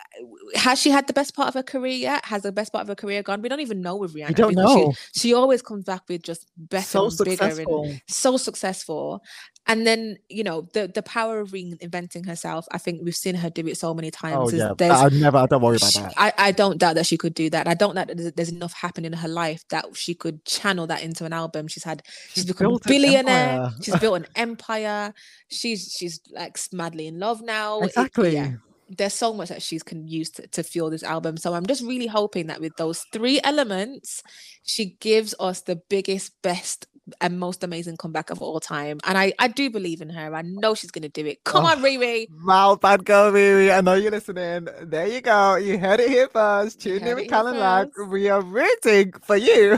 has she had the best part of her career yet? Has the best part of her career gone? We don't even know with Rihanna. We don't know. She, she always comes back with just better So and bigger and successful. so successful. And then, you know, the the power of reinventing herself. I think we've seen her do it so many oh, times. Oh yeah, I never. I don't worry about she- that. I, I don't doubt that she could do that. I don't doubt that there's, there's enough happening in her life that she could channel that into an album. She's had she's, She's become a billionaire. She's built an *laughs* empire. She's she's like madly in love now. It- Exactly. yeah, there's so much that she's can use to, to fuel this album. So I'm just really hoping that with those three elements, she gives us the biggest, best, and most amazing comeback of all time. And I, I do believe in her. I know she's gonna do it. Come Oh. on, Riri. Wow, bad girl, Riri. I know you're listening. There you go. You heard it here first. You Tune in with it Kal here and Lak. We are rooting for you.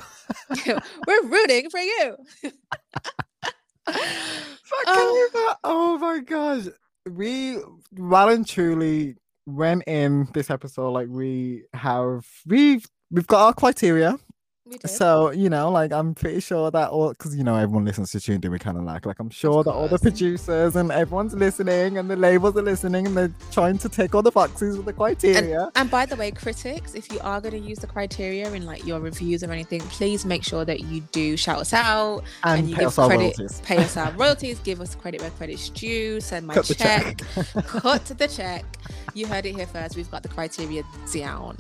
*laughs* *laughs* We're rooting for you. Oh. Khalifa. Oh my gosh. We well and truly went in this episode like we have we've we've got our criteria. We. So, you know, like I'm pretty sure that all because you know everyone listens to Tune In with kind of like like I'm sure that all the producers and everyone's listening and the labels are listening and they're trying to take all the boxes with the criteria. And by the way, critics, if you are going to use the criteria in like your reviews or anything, please make sure that you do shout us out And, and, you give us our credit, royalties. pay us our royalties, give us credit where credit's due, send my Cut check, check. *laughs* cut the check. You heard it here first. We've got the criteria down.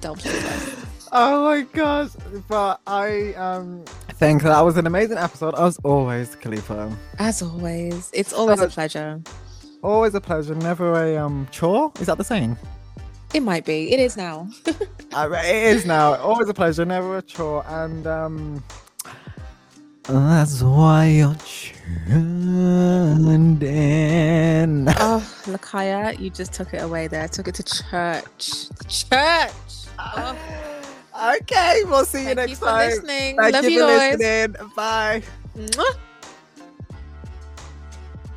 Don't play with us. Oh my gosh. But I um think that was an amazing episode as always, Khalifa. As always, it's always a Uh, pleasure. Always a pleasure, never a um chore. Is that the saying? It might be. It is now. *laughs* Uh, it is now. Always a pleasure, never a chore. And um that's why you're tuned in. oh, Lakaya, you just took it away there. Took it to church. Church. Oh, Okay, we'll see you thank next you for time. listening. Thank Love you you for guys. listening. Bye. Mwah.